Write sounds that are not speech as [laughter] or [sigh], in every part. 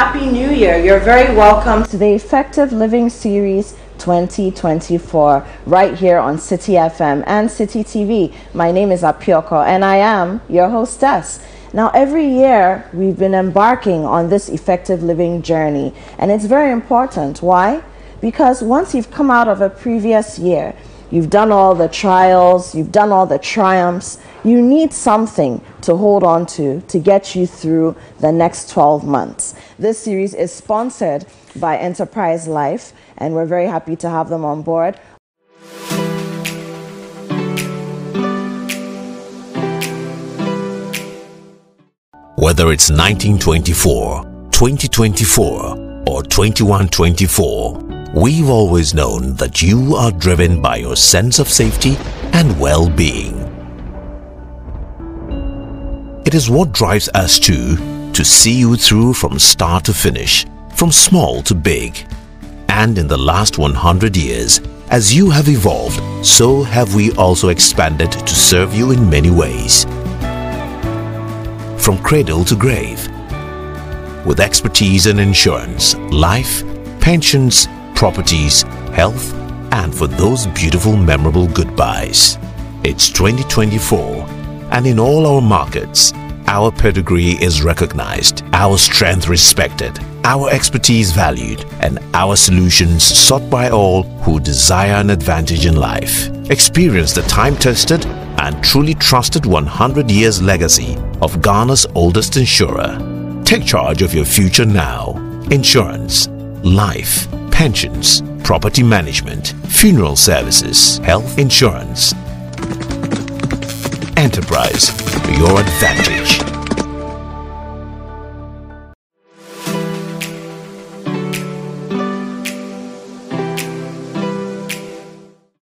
Happy New Year. You're very welcome to the Effective Living Series 2024 right here on Citi FM and Citi TV. My name is Apiorkor and I am your hostess. Now, every year we've been embarking on this effective living journey, and it's very important. Why? Because once you've come out of a previous year, you've done all the trials, you've done all the triumphs, you need something to hold on to to get you through the next 12 months. This series is sponsored by Enterprise Life, and we're very happy to have them on board. Whether it's 1924, 2024, or 2124, we've always known that you are driven by your sense of safety and well being. It is what drives us too to see you through from start to finish, from small to big. And in the last 100 years, as you have evolved, so have we also expanded to serve you in many ways. From cradle to grave. With expertise in insurance, life, pensions, properties, health, and for those beautiful memorable goodbyes. It's 2024 and in all our markets, our pedigree is recognized, our strength respected, our expertise valued, and our solutions sought by all who desire an advantage in life. Experience the time-tested and truly trusted 100 years legacy of Ghana's oldest insurer. Take charge of your future now. Insurance, life, pensions, property management, funeral services, health insurance, enterprise for your advantage.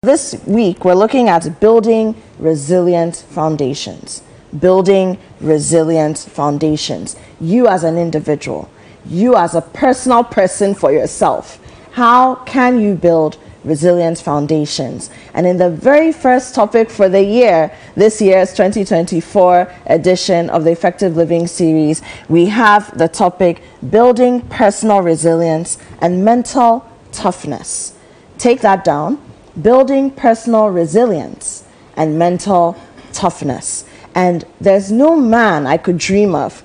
This week, we're looking at building resilient foundations. Building resilient foundations. You as an individual, you as a personal person for yourself. How can you build resilient foundations. And in the very first topic for the year, this year's 2024 edition of the Effective Living series, we have the topic building personal resilience and mental toughness. Take that down. Building personal resilience and mental toughness. And there's no man I could dream of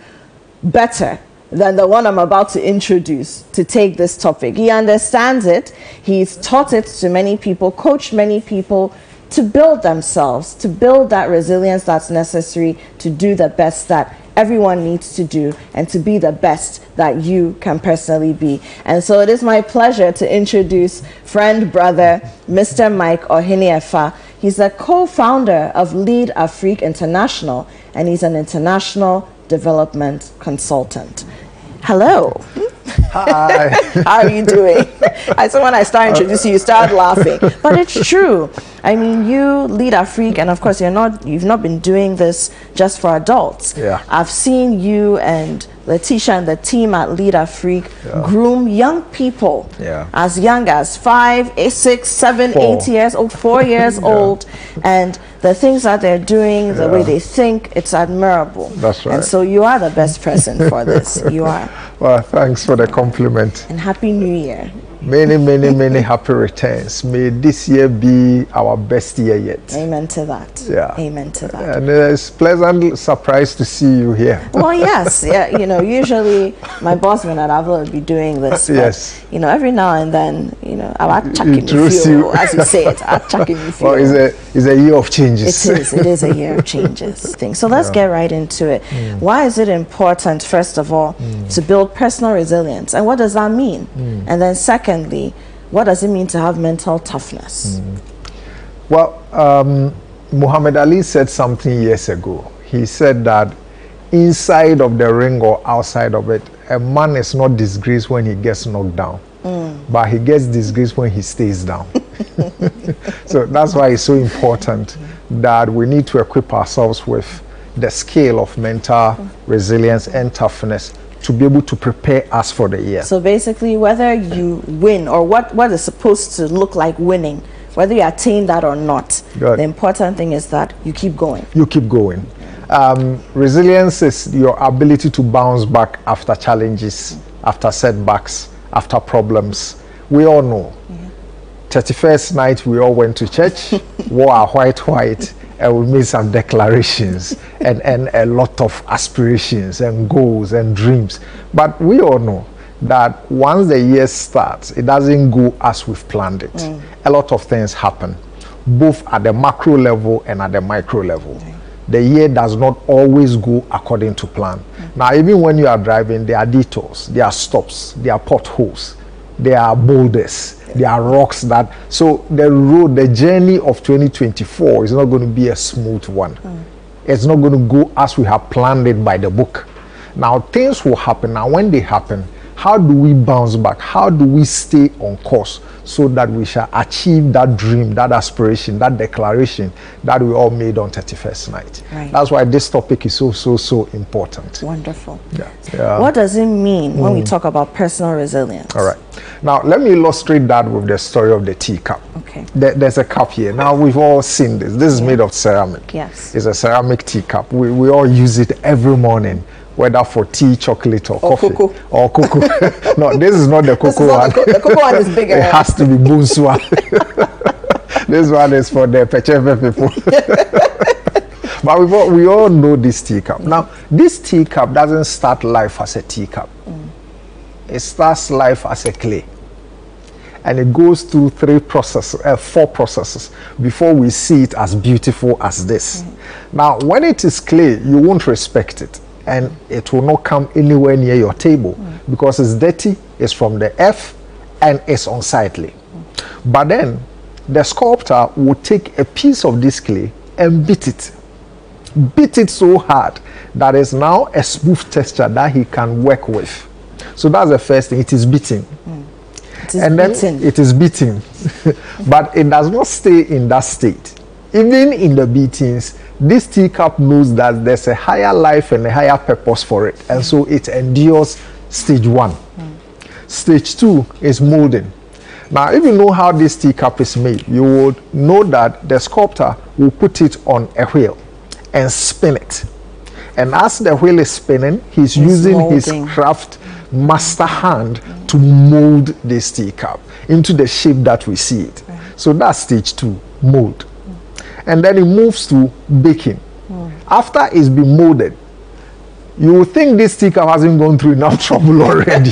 better than the one I'm about to introduce to take this topic. He understands it, he's taught it to many people, coached many people to build themselves, to build that resilience that's necessary to do the best that everyone needs to do and to be the best that you can personally be. And so it is my pleasure to introduce friend, brother, Mr. Mike Ohene-Effah. He's a co-founder of Lead Afrique International and he's an international development consultant. Hello. Hi. [laughs] How are you doing? [laughs] I said when I start introducing you, you start laughing. But it's true. I mean, you lead Afrique, and of course, you're not. You've not been doing this just for adults. Yeah. I've seen you and Letitia and the team at Lead Afrique yeah. groom young people yeah. as young as five, eight, six, seven, four. eight years old, four years [laughs] yeah. old, and the things that they're doing, the way they think, it's admirable. That's right. And so you are the best person for this. You are. Well, thanks for the compliment. And Happy New Year many, many, many happy returns. May this year be our best year yet. Amen to that. Yeah. Amen to that. And it's pleasant surprise to see you here. Well, [laughs] yes. Yeah. You know, usually my boss man at Avle would be doing this. yes. You know, every now and then, you know, I'll check in you, as you say it. I'll check in you. Well, it's a, it's a year of changes. It is. It is a year of [laughs] changes. Thing. So let's yeah. get right into it. Mm. Why is it important, first of all, mm. to build personal resilience? And what does that mean? Mm. And then second, secondly, what does it mean to have mental toughness? Mm. Well, um, Muhammad Ali said something years ago. He said that inside of the ring or outside of it, a man is not disgraced when he gets knocked down, mm. but he gets disgraced when he stays down. [laughs] so that's why it's so important that we need to equip ourselves with the skill of mental resilience and toughness to be able to prepare us for the year. So basically, whether you win or what, what is supposed to look like winning, whether you attain that or not, Good. the important thing is that you keep going. You keep going. Um, resilience is your ability to bounce back after challenges, after setbacks, after problems. We all know. Yeah. 31st night, we all went to church, [laughs] wore our white, white, and we made some declarations [laughs] and, and a lot of aspirations and goals and dreams. But we all know that once the year starts, it doesn't go as we've planned it. Mm. A lot of things happen, both at the macro level and at the micro level. The year does not always go according to plan. Mm. Now, even when you are driving, there are detours, there are stops, there are potholes, there are boulders. There are rocks that. So, the road, the journey of 2024 is not going to be a smooth one. Mm. It's not going to go as we have planned it by the book. Now, things will happen. Now, when they happen, how do we bounce back? How do we stay on course so that we shall achieve that dream, that aspiration, that declaration that we all made on 31st night? Right. That's why this topic is so, so, so important. Wonderful. Yeah. yeah. What does it mean mm. when we mm. talk about personal resilience? All right. Now, let me illustrate that with the story of the teacup. Okay. There, there's a cup here. Now, we've all seen this. This is yeah. made of ceramic. Yes. It's a ceramic teacup. We, we all use it every morning whether for tea, chocolate, or, or coffee. Cocoa. Or cocoa. [laughs] no, this is not the cocoa not one. The, the, cocoa one is [laughs] bigger. it has to be Bunswa. [laughs] this one is for the Pechefe people. but we all, we all know this teacup. Now, this teacup doesn't start life as a teacup. Mm. It starts life as a clay. And it goes through three processes, uh, four processes before we see it as beautiful as this. Mm. Now, when it is clay, you won't respect it and it will not come anywhere near your table mm. because it's dirty, it's from the earth, and it's unsightly. Mm. But then the sculptor will take a piece of this clay and beat it. Beat it so hard that it's now a smooth texture that he can work with. So that's the first thing, it is beating. Mm. It is and then it is beating. [laughs] but it does not stay in that state. Even in the beatings, this teacup knows that there's a higher life and a higher purpose for it. And so it endures stage one. Mm. Stage two is molding. Now, if you know how this teacup is made, you would know that the sculptor will put it on a wheel and spin it. And as the wheel is spinning, he's, he's using molding. his craft master hand to mold this teacup into the shape that we see it. So that's stage two, mold and then it moves to baking. Mm. After it's been molded, you will think this sticker hasn't gone through enough [laughs] trouble already,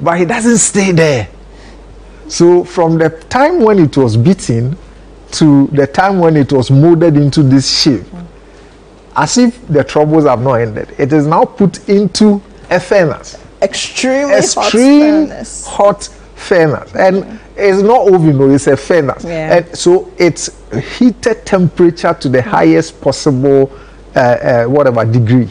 but it doesn't stay there. So from the time when it was beaten to the time when it was molded into this shape, mm. as if the troubles have not ended, it is now put into a furnace. Extremely Extreme hot furnace. Hot furnace. And mm. it's not oven, no, it's a furnace. Yeah. And so it's heated temperature to the mm. highest possible uh, uh, whatever degree.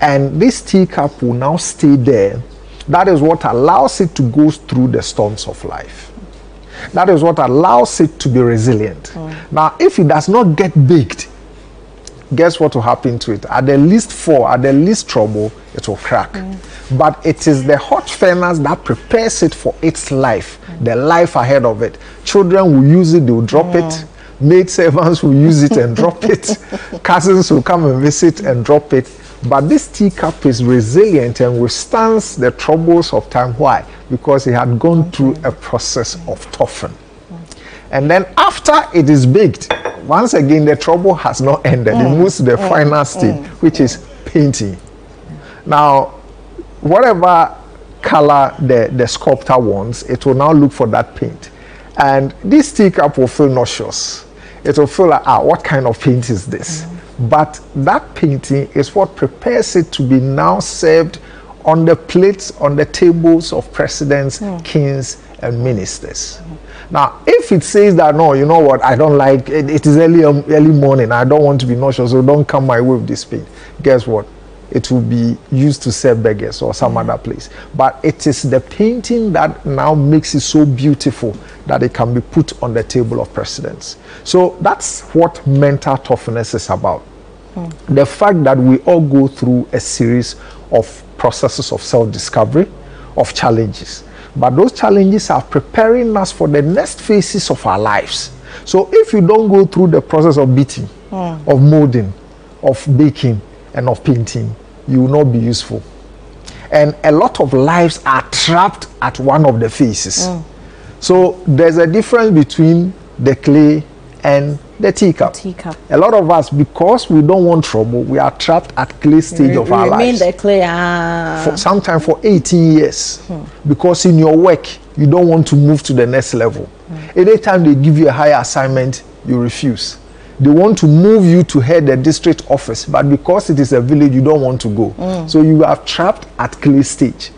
And this teacup will now stay there. That is what allows it to go through the storms of life. That is what allows it to be resilient. Mm. Now, if it does not get baked, guess what will happen to it? At the least four, at the least trouble, it will crack. Mm. But it is the hot furnace that prepares it for its life, mm. the life ahead of it. Children will use it, they will drop mm. it. Maid servants will use it and drop it. [laughs] Cousins will come and visit and drop it. But this teacup is resilient and withstands the troubles of time. Why? Because it had gone through a process of toughen. And then after it is baked, once again the trouble has not ended. Mm. It moves to the mm. final stage, mm. which is painting. Now, whatever color the, the sculptor wants, it will now look for that paint. And this teacup will feel nauseous. It will feel like, ah, what kind of paint is this? Mm. But that painting is what prepares it to be now served on the plates, on the tables of presidents, mm. kings, and ministers. Mm. Now, if it says that, no, you know what, I don't like it, it is early, um, early morning, I don't want to be nauseous, so don't come my way with this paint. Guess what? It will be used to sell beggars or some mm. other place. But it is the painting that now makes it so beautiful that it can be put on the table of presidents. So that's what mental toughness is about. Mm. The fact that we all go through a series of processes of self discovery, of challenges. But those challenges are preparing us for the next phases of our lives. So if you don't go through the process of beating, mm. of molding, of baking and of painting, you will not be useful. And a lot of lives are trapped at one of the faces. Mm. So there's a difference between the clay and the teacup. Teacup. A lot of us, because we don't want trouble, we are trapped at clay stage Re- of our remain lives. the clay. Ah. For sometimes for 18 years. Hmm. Because in your work, you don't want to move to the next level. Hmm. Anytime they give you a higher assignment, you refuse. They want to move you to head the district office, but because it is a village, you don't want to go. Mm. So you are trapped at clay stage.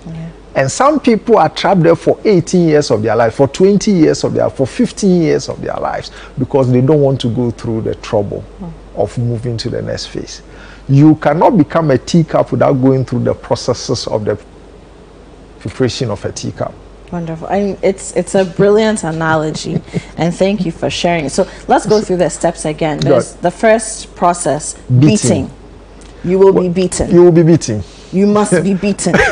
And some people are trapped there for 18 years of their life, for 20 years of their, for 15 years of their lives, because they don't want to go through the trouble mm. of moving to the next phase. You cannot become a teacup without going through the processes of the preparation of a teacup. Wonderful. I mean, it's it's a brilliant analogy, and thank you for sharing. So let's go through the steps again. There's the first process: Beating. beating. You will be beaten. You will be beaten. You must be beaten. [laughs]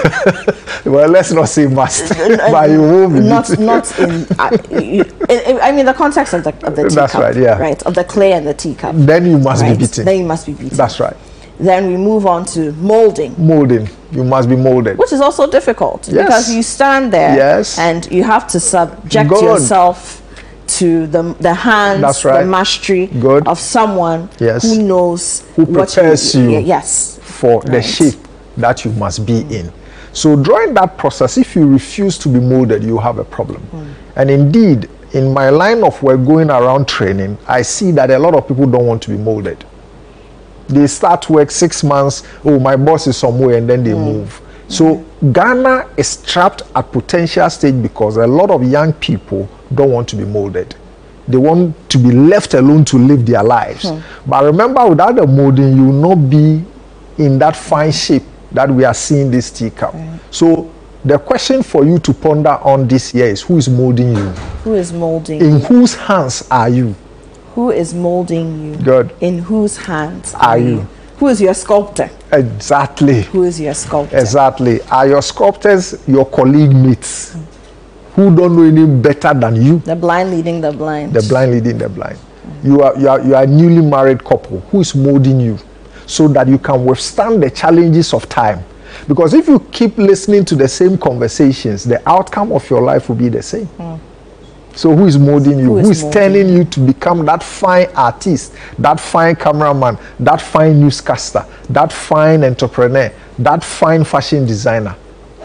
Well, let's not say must, [laughs] but you will be not beaten. not in, I you- in- I mean the context of the of the teacup. That's right, yeah. Right of the clay and the teacup. Then you must right? be beaten. Then you must be beaten. That's right. Then we move on to molding, Molding. You must be molded. which is also difficult Yes. because you stand there Yes. and you have to subject Good. yourself to the the hands, That's the mastery Good. of someone Yes. who knows Who what prepares you. Yes. for the shape that you must be in. So during that process, if you refuse to be molded, you have a problem. Hmm. And indeed, in my line of work going around training, I see that a lot of people don't want to be molded. They start work six months, oh, my boss is somewhere, and then they hmm. move. So Ghana is trapped at potential stage because a lot of young people don't want to be molded. They want to be left alone to live their lives. Hmm. But remember, without the molding, you will not be in that fine shape that we are seeing this teacup. So the question for you to ponder on this year is who is molding you? Who is molding? In whose hands are you? Who is molding you? God. In whose hands Are you? Who is your sculptor? Exactly. Who is your sculptor? Exactly. Are your sculptors your colleague mates who don't know any better than you? The blind leading the blind. The blind leading the blind. You are, you are you are a newly married couple who is molding you so that you can withstand the challenges of time. Because if you keep listening to the same conversations, the outcome of your life will be the same. Hmm. So who is molding you? Who is who is turning you to become that fine artist, that fine cameraman, that fine newscaster, that fine entrepreneur, that fine fashion designer?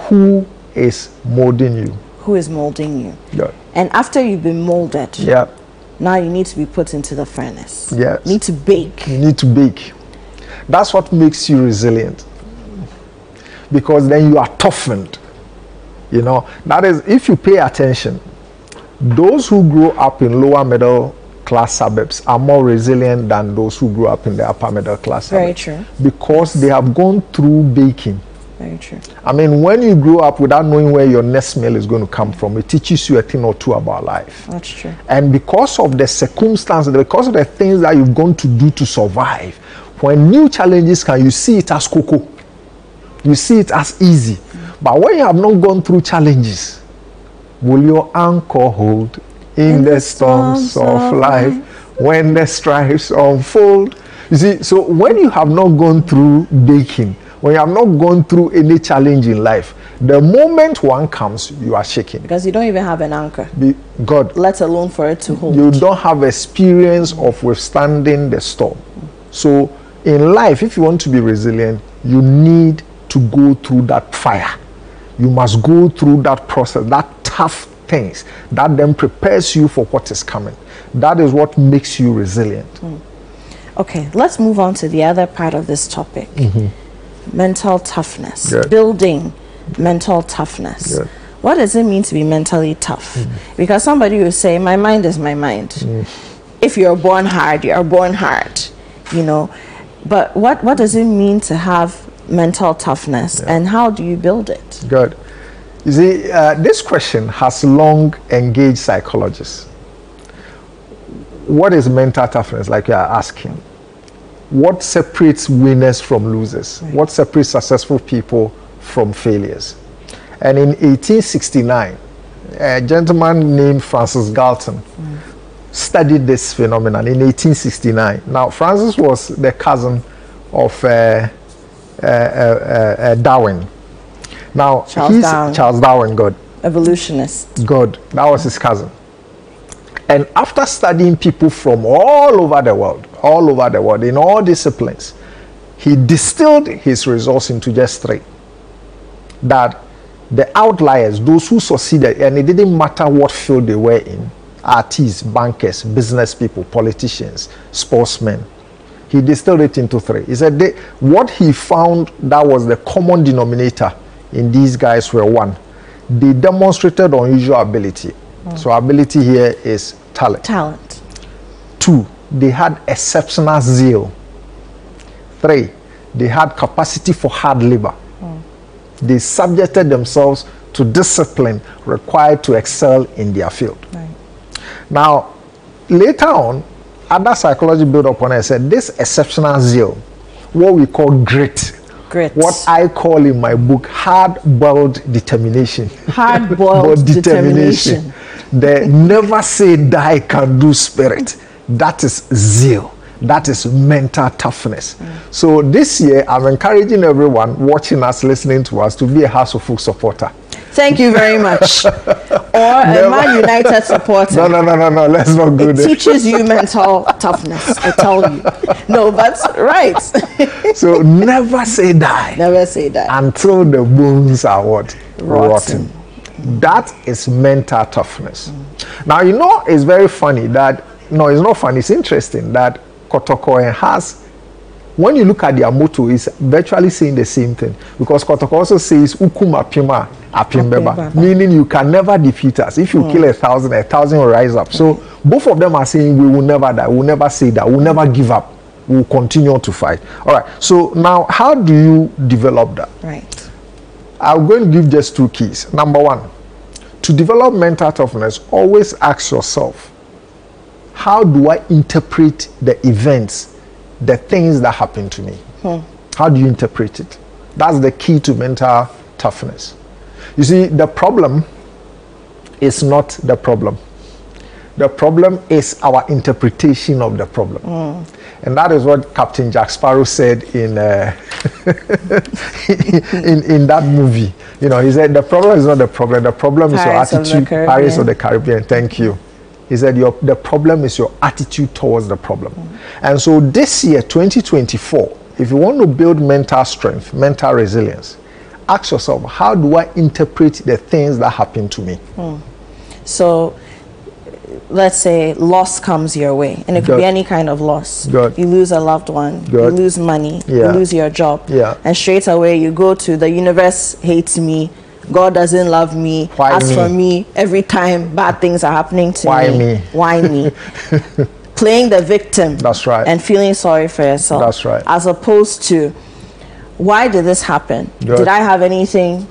Who is molding you? Who is molding you? Yeah. And after you've been molded, Yeah. now you need to be put into the furnace. Yes. You need to bake. You need to bake. That's what makes you resilient. Because then you are toughened. You know, that is, if you pay attention, those who grow up in lower middle class suburbs are more resilient than those who grew up in the upper middle class Very true. Because they have gone through baking. Very true. I mean, when you grow up without knowing where your next meal is going to come from, it teaches you a thing or two about life. That's true. And because of the circumstances, because of the things that you've gone to do to survive, when new challenges come, you see it as cocoa. You see it as easy. But when you have not gone through challenges, will your anchor hold in, the, storms, of life when the stripes unfold? You see, so when you have not gone through baking, when you have not gone through any challenge in life, the moment one comes, you are shaking. Because you don't even have an anchor, Be- God, let alone for it to hold. you don't have experience of withstanding the storm. So in life, if you want to be resilient, you need to go through that fire. You must go through that process, that tough things that then prepares you for what is coming. That is what makes you resilient. Hmm. Okay, let's move on to the other part of this topic mm-hmm. mental toughness, Good. building mental toughness. Good. What does it mean to be mentally tough? Mm-hmm. Because somebody will say, My mind is my mind. Mm. If you're born hard, you're born hard, you know. But what, what does it mean to have mental toughness and how do you build it? Good. You see, uh, this question has long engaged psychologists. What is mental toughness, like you are asking? What separates winners from losers? What separates successful people from failures? And in 1869, a gentleman named Francis Galton studied this phenomenon in 1869. Now, Francis was the cousin of uh, uh, uh, uh, Darwin. Now, Charles he's Darwin. Charles Darwin, good. Evolutionist. Good. That was his cousin. And after studying people from all over the world, all over the world, in all disciplines, he distilled his results into just three. That the outliers, those who succeeded, and it didn't matter what field they were in artists, bankers, business people, politicians, sportsmen. He distilled it into three. He said they, what he found that was the common denominator in these guys were one, they demonstrated unusual ability. So, ability here is talent. Talent. Two, they had exceptional zeal. Three, they had capacity for hard labor. They subjected themselves to discipline required to excel in their field. Right. Now, later on, other psychology built upon it and said this exceptional zeal, what we call grit, Grit. what I call in my book hard boiled determination. Hard-boiled [laughs] But determination. the never say die can do spirit. That is zeal. That is mental toughness. Mm. So this year, I'm encouraging everyone watching us, listening to us, to be a Hearts of Oak supporter. Thank you very much. [laughs] or a Man United supporter. No, no, no, no, no. Let's not go It there. teaches you mental toughness, I tell you. No, but right. [laughs] So never say die. Never say that. until the bones are what Rotten. rotten. That is mental toughness. Now you know it's very funny that no, it's not funny. It's interesting that Kotoko has. When you look at their motto, it's virtually saying the same thing because Kotoko also says "Ukuma pima apimbeba," Apimbeba. meaning you can never defeat us. If you kill hmm. a thousand, a thousand will rise up. So both of them are saying we will never die. We'll never say that. We'll never give up. We'll continue to fight. All right. So now, how do you develop that? Right. I'm going to give just two keys. Number one, to develop mental toughness, always ask yourself, how do I interpret the events, the things that happen to me? Hmm. How do you interpret it? That's the key to mental toughness. You see, the problem is not the problem. The problem is our interpretation of the problem. And that is what Captain Jack Sparrow said in, uh, [laughs] in, in that movie. You know, he said, the problem is not the problem. The problem Pirates is your attitude. Pirates Caribbean. of the Caribbean. Thank you. He said, your, the problem is your attitude towards the problem. And so this year, 2024, if you want to build mental strength, mental resilience, ask yourself, how do I interpret the things that happen to me? Hmm. So let's say loss comes your way, and it could Good. be any kind of loss. Good. You lose a loved one, you lose money, you lose your job. Yeah. And straight away you go to the universe hates me. God doesn't love me. Why As me? for me, every time bad things are happening to Why me. me? Why me? [laughs] Playing the victim. That's right. And feeling sorry for yourself. That's right. As opposed to, why did this happen? Good. Did I have anything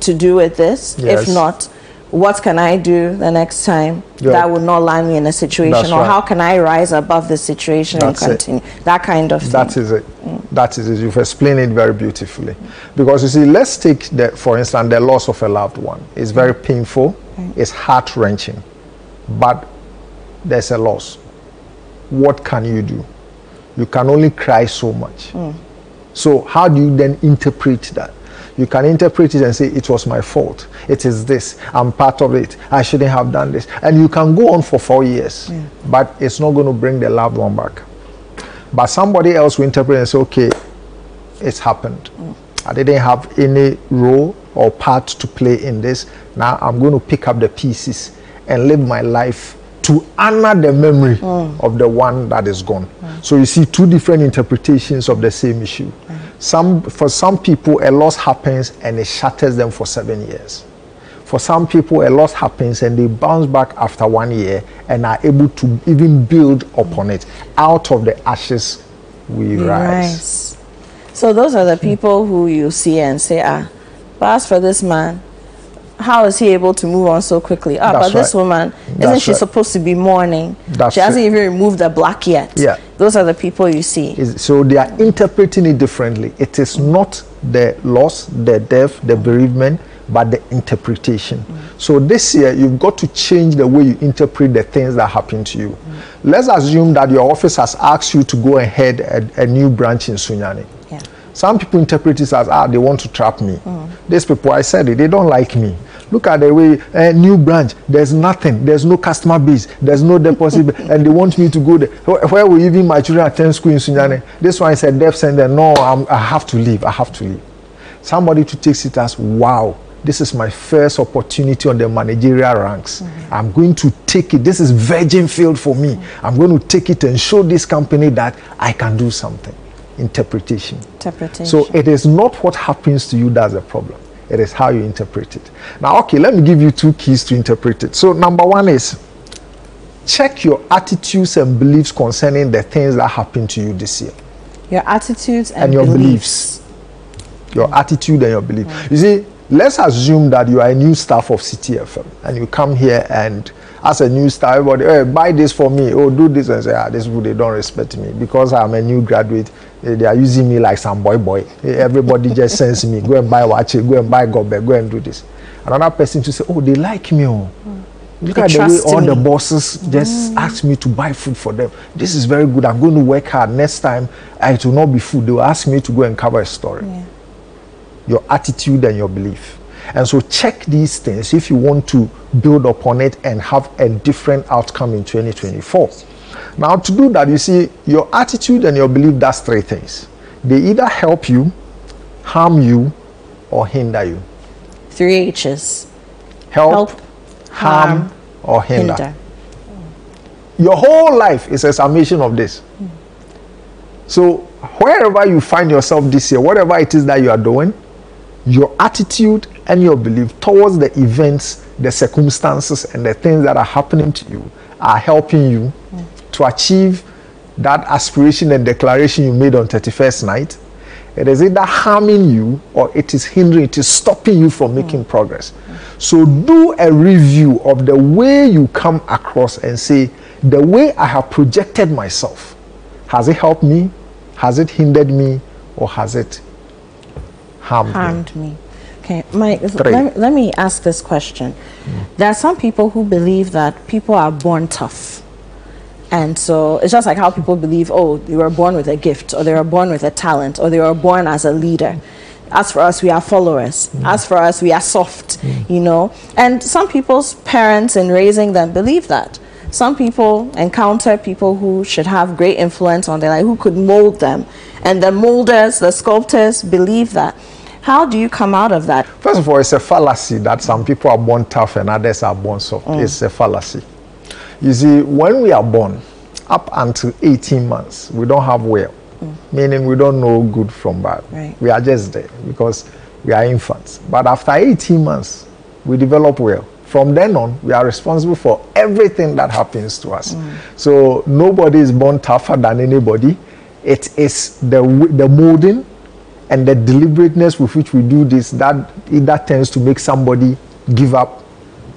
to do with this? Yes. If not, what can I do the next time Good. that would not land me in a situation? That's or right. how can I rise above the situation That's and continue? That kind of thing. That is it. Mm. That is it. You've explained it very beautifully. Because you see, let's take the, for instance, the loss of a loved one. It's very mm. painful. It's heart wrenching, but there's a loss. What can you do? You can only cry so much. Mm. So how do you then interpret that? You can interpret it and say, it was my fault. It is this. I'm part of it. I shouldn't have done this. And you can go on for four years, but it's not going to bring the loved one back. But somebody else will interpret and say, okay, it's happened. Mm. I didn't have any role or part to play in this. Now I'm going to pick up the pieces and live my life to honor the memory mm. of the one that is gone. Mm. So you see two different interpretations of the same issue. Mm. Some for some people a loss happens and it shatters them for 7 years. For some people, a loss happens and they bounce back after one year and are able to even build upon it. Out of the ashes, we rise. rise. So those are the people who you see and say, ah, but as for this man, how is he able to move on so quickly? Ah, That's but this right. woman, isn't That's she right. supposed to be mourning? That's she hasn't it. even removed the black yet. Yeah. Those are the people you see. Is- So they are interpreting it differently. It is not the loss, the death, the bereavement, but the interpretation. So this year, you've got to change the way you interpret the things that happen to you. Let's assume that your office has asked you to go ahead and head a, a new branch in Sunyani. Yeah. Some people interpret this as, ah, they want to trap me. These people, I said it, they don't like me. Look at the way, uh, new branch, there's nothing, there's no customer base, there's no deposit, [laughs] and they want me to go there. Where, where will even my children attend school in Sunyani? This one is a deaf sender. No, I'm, I have to leave, I have to leave. Somebody to take it as, wow, this is my first opportunity on the managerial ranks. I'm going to take it. This is virgin field for me. I'm going to take it and show this company that I can do something. Interpretation. Interpretation. So it is not what happens to you that's the problem. It is how you interpret it. Now, okay, let me give you two keys to interpret it. So, number one is check your attitudes and beliefs concerning the things that happened to you this year. your attitudes and, and your beliefs. Your attitude and your belief. You see, let's assume that you are a new staff of Citi FM and you come here and as a new staff, everybody, hey, buy this for me, oh, do this, and say, ah, this people, they don't respect me because I'm a new graduate. eh, They are using me like some boy boy. Eh, Everybody just sends me, go and buy watch it, go and buy gobe, go and do this. Another person to say, oh, they like me, oh. Look They at the way trust all the bosses just ask me to buy food for them. This is very good. I'm going to work hard. Next time, it will not be food. They will ask me to go and cover a story. Yeah. Your attitude and your belief. And so check these things if you want to build upon it and have a different outcome in 2024. Now, to do that, you see, your attitude and your belief does three things. They either help you, harm you, or hinder you. Three H's. Help, Help, harm, harm, or hinder. Hinder. Your whole life is a summation of this. So, wherever you find yourself this year, whatever it is that you are doing, your attitude and your belief towards the events, the circumstances, and the things that are happening to you are helping you to achieve that aspiration and declaration you made on 31st night. It is either harming you or it is hindering, it is stopping you from making progress. So do a review of the way you come across and say, the way I have projected myself, has it helped me? Has it hindered me? Or has it harmed, me? harmed me. Okay, Mike, let, me- let me ask this question. There are some people who believe that people are born tough. And so it's just like how people believe, oh, they were born with a gift, or they were born with a talent, or they were born as a leader. As for us, we are followers. As for us, we are soft, you know. And some people's parents, in raising them, believe that. Some people encounter people who should have great influence on their life, who could mold them. And the molders, the sculptors, believe that. How do you come out of that? First of all, it's a fallacy that some people are born tough and others are born soft. Mm. It's a fallacy. You see, when we are born, up until 18 months, we don't have will, mm. meaning we don't know good from bad. Right. We are just there because we are infants. But after 18 months, we develop will. From then on, we are responsible for everything that happens to us. Mm. So nobody is born tougher than anybody. It is the the molding and the deliberateness with which we do this that either tends to make somebody give up,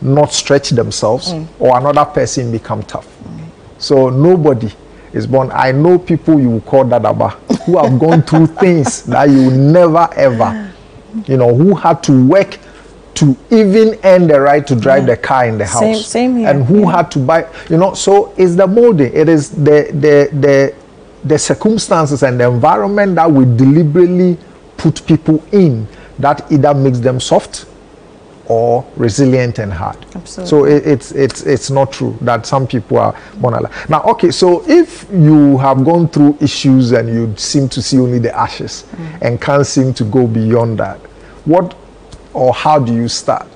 not stretch themselves, mm. or another person become tough. So nobody is born. I know people you will call dadaba who have gone through [laughs] things that you will never ever, you know, who had to work to even earn the right to drive mm. the car in the house, Same- same here, and who yeah. had to buy, you know. So it's the molding. It is the the the the circumstances and the environment that we deliberately put people in that either makes them soft or resilient and hard. Absolutely. So it, it's it's it's not true that some people are born alive. Now, okay, so if you have gone through issues and you seem to see only the ashes mm. and can't seem to go beyond that, what or how do you start?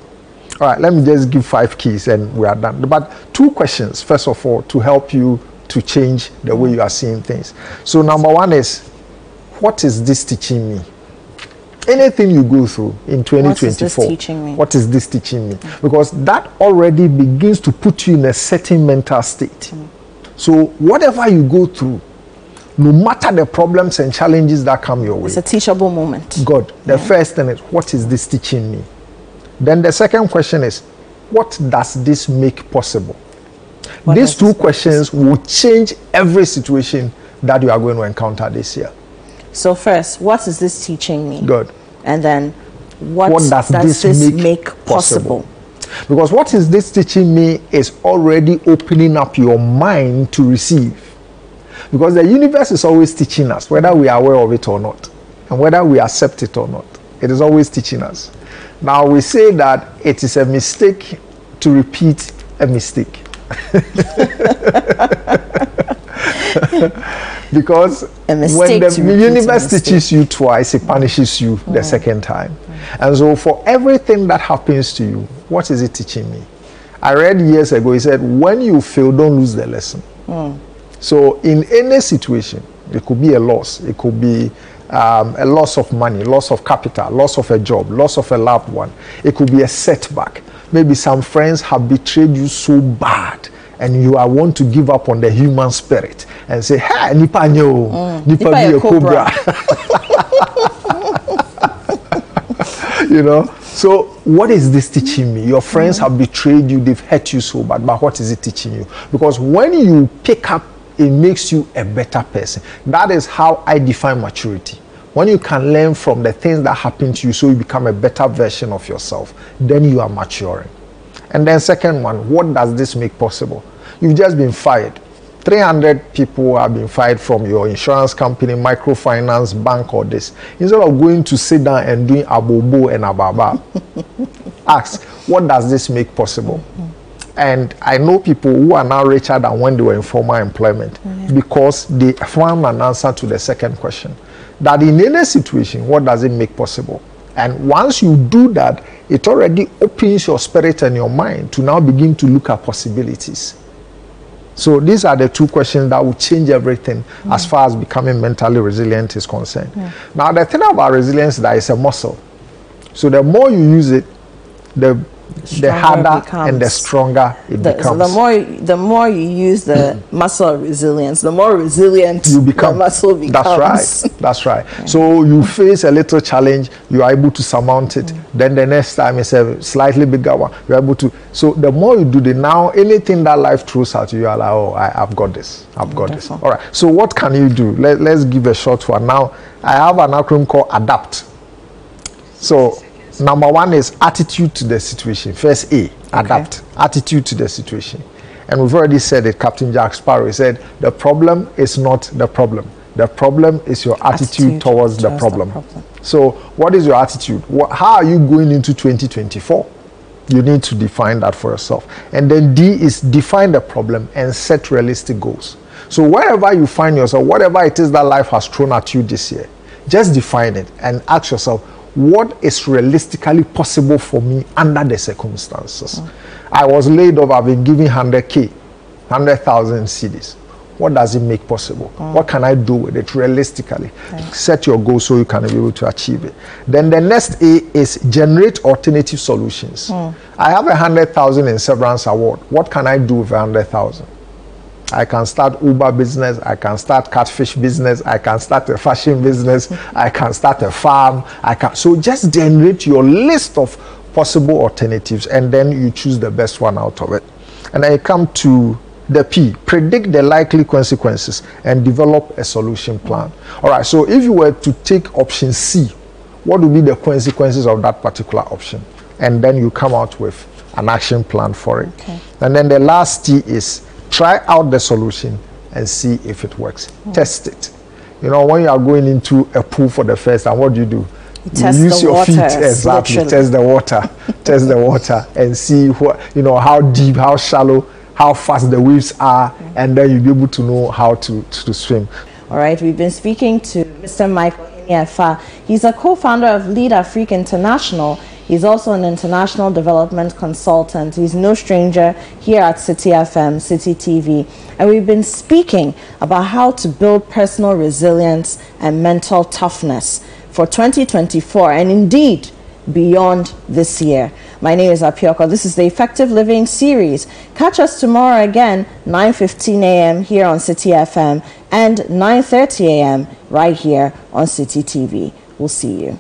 All right, let me just give five keys and we are done. But two questions, first of all, to help you to change the way you are seeing things. So number one is, what is this teaching me? anything you go through in 2024 teaching me? what is this teaching me mm. because that already begins to put you in a certain mental state mm. so whatever you go through no matter the problems and challenges that come your way It's a teachable moment. god the first thing is what is this teaching me then the second question is what does this make possible What these two questions will change every situation that you are going to encounter this year So first, what is this teaching me? good And then, what, What does does, this this, make make, possible? possible? Because what is this teaching me is already opening up your mind to receive. Because the universe is always teaching us, whether we are aware of it or not, and whether we accept it or not. It is always teaching us. Now we say that it is a mistake to repeat a mistake. [laughs] because when the universe teaches you twice, it punishes you the second time. And so, for everything that happens to you, what is it teaching me? I read years ago, he said, when you fail, don't lose the lesson. Mm. So, in any situation, it could be a loss, it could be um, a loss of money, loss of capital, loss of a job, loss of a loved one, it could be a setback. Maybe some friends have betrayed you so bad and you are want to give up on the human spirit and say, "Hey, nipa nyo, mm. nipa be a cobra." [laughs] you know. So, what is this teaching me? Your friends mm. have betrayed you; they've hurt you so bad. But what is it teaching you? Because when you pick up, it makes you a better person. That is how I define maturity. When you can learn from the things that happen to you, so you become a better version of yourself, then you are maturing. And then, second one, what does this make possible? You've just been fired. 300 people have been fired from your insurance company, microfinance, bank, or this. Instead of going to sit down and doing abobo and ababa, [laughs] ask, what does this make possible? And I know people who are now richer than when they were in formal employment yeah. because they found an answer to the second question. That in any situation, what does it make possible? And once you do that, it already opens your spirit and your mind to now begin to look at possibilities. So these are the two questions that will change everything mm. as far as becoming mentally resilient is concerned. Yeah. Now the thing about resilience is that it's a muscle. So the more you use it, the the harder and the stronger it the, becomes. So the more the more you use the muscle resilience, the more resilient you become. muscle becomes. That's right. [laughs] That's right. Yeah. So you face a little challenge, you are able to surmount it. Mm. Then the next time it's a slightly bigger one. You're able to. So the more you do the now, anything that life throws at you, you are like, oh, I, have got this. I've got this. All right. So what can you do? Let, let's give a short one. Now, I have an acronym called ADAPT. So Number one is attitude to the situation. First A, adapt. Okay. Attitude to the situation. And we've already said it, Captain Jack Sparrow said, the problem is not the problem. The problem is your attitude, attitude towards, the problem. the problem. So, what is your attitude? What, how are you going into 2024? You need to define that for yourself. And then D is define the problem and set realistic goals. So, wherever you find yourself, whatever it is that life has thrown at you this year, just define it and ask yourself, what is realistically possible for me under the circumstances. I was laid off, I've been given 100K, 100,000 cedis. What does it make possible? Mm. What can I do with it realistically? Set your goal so you can be able to achieve it. Then the next A is generate alternative solutions. Mm. I have a 100,000 in severance award. What can I do with a 100,000? I can start Uber business, I can start catfish business, I can start a fashion business, [laughs] I can start a farm, I can so just generate your list of possible alternatives and then you choose the best one out of it. And I come to the P, predict the likely consequences and develop a solution plan. All right, so if you were to take option C, what would be the consequences of that particular option? And then you come out with an action plan for it. Okay. And then the last T is try out the solution and see if it works. Mm. Test it. You know, when you are going into a pool for the first time, what do you do? You, you use your water, feet exactly. Literally. Test the water. [laughs] test the water and see what you know how deep, how shallow, how fast the waves are, mm. and then you'll be able to know how to, to swim. All right, we've been speaking to Mr. Michael Iniefa. He's a co-founder of Lead Afrique International He's also an international development consultant. He's no stranger here at Citi FM, Citi TV. And we've been speaking about how to build personal resilience and mental toughness for 2024 and indeed beyond this year. My name is Apiorkor. This is the Effective Living series. Catch us tomorrow again, 9.15 a.m. here on Citi FM and 9.30 a.m. right here on Citi TV. We'll see you.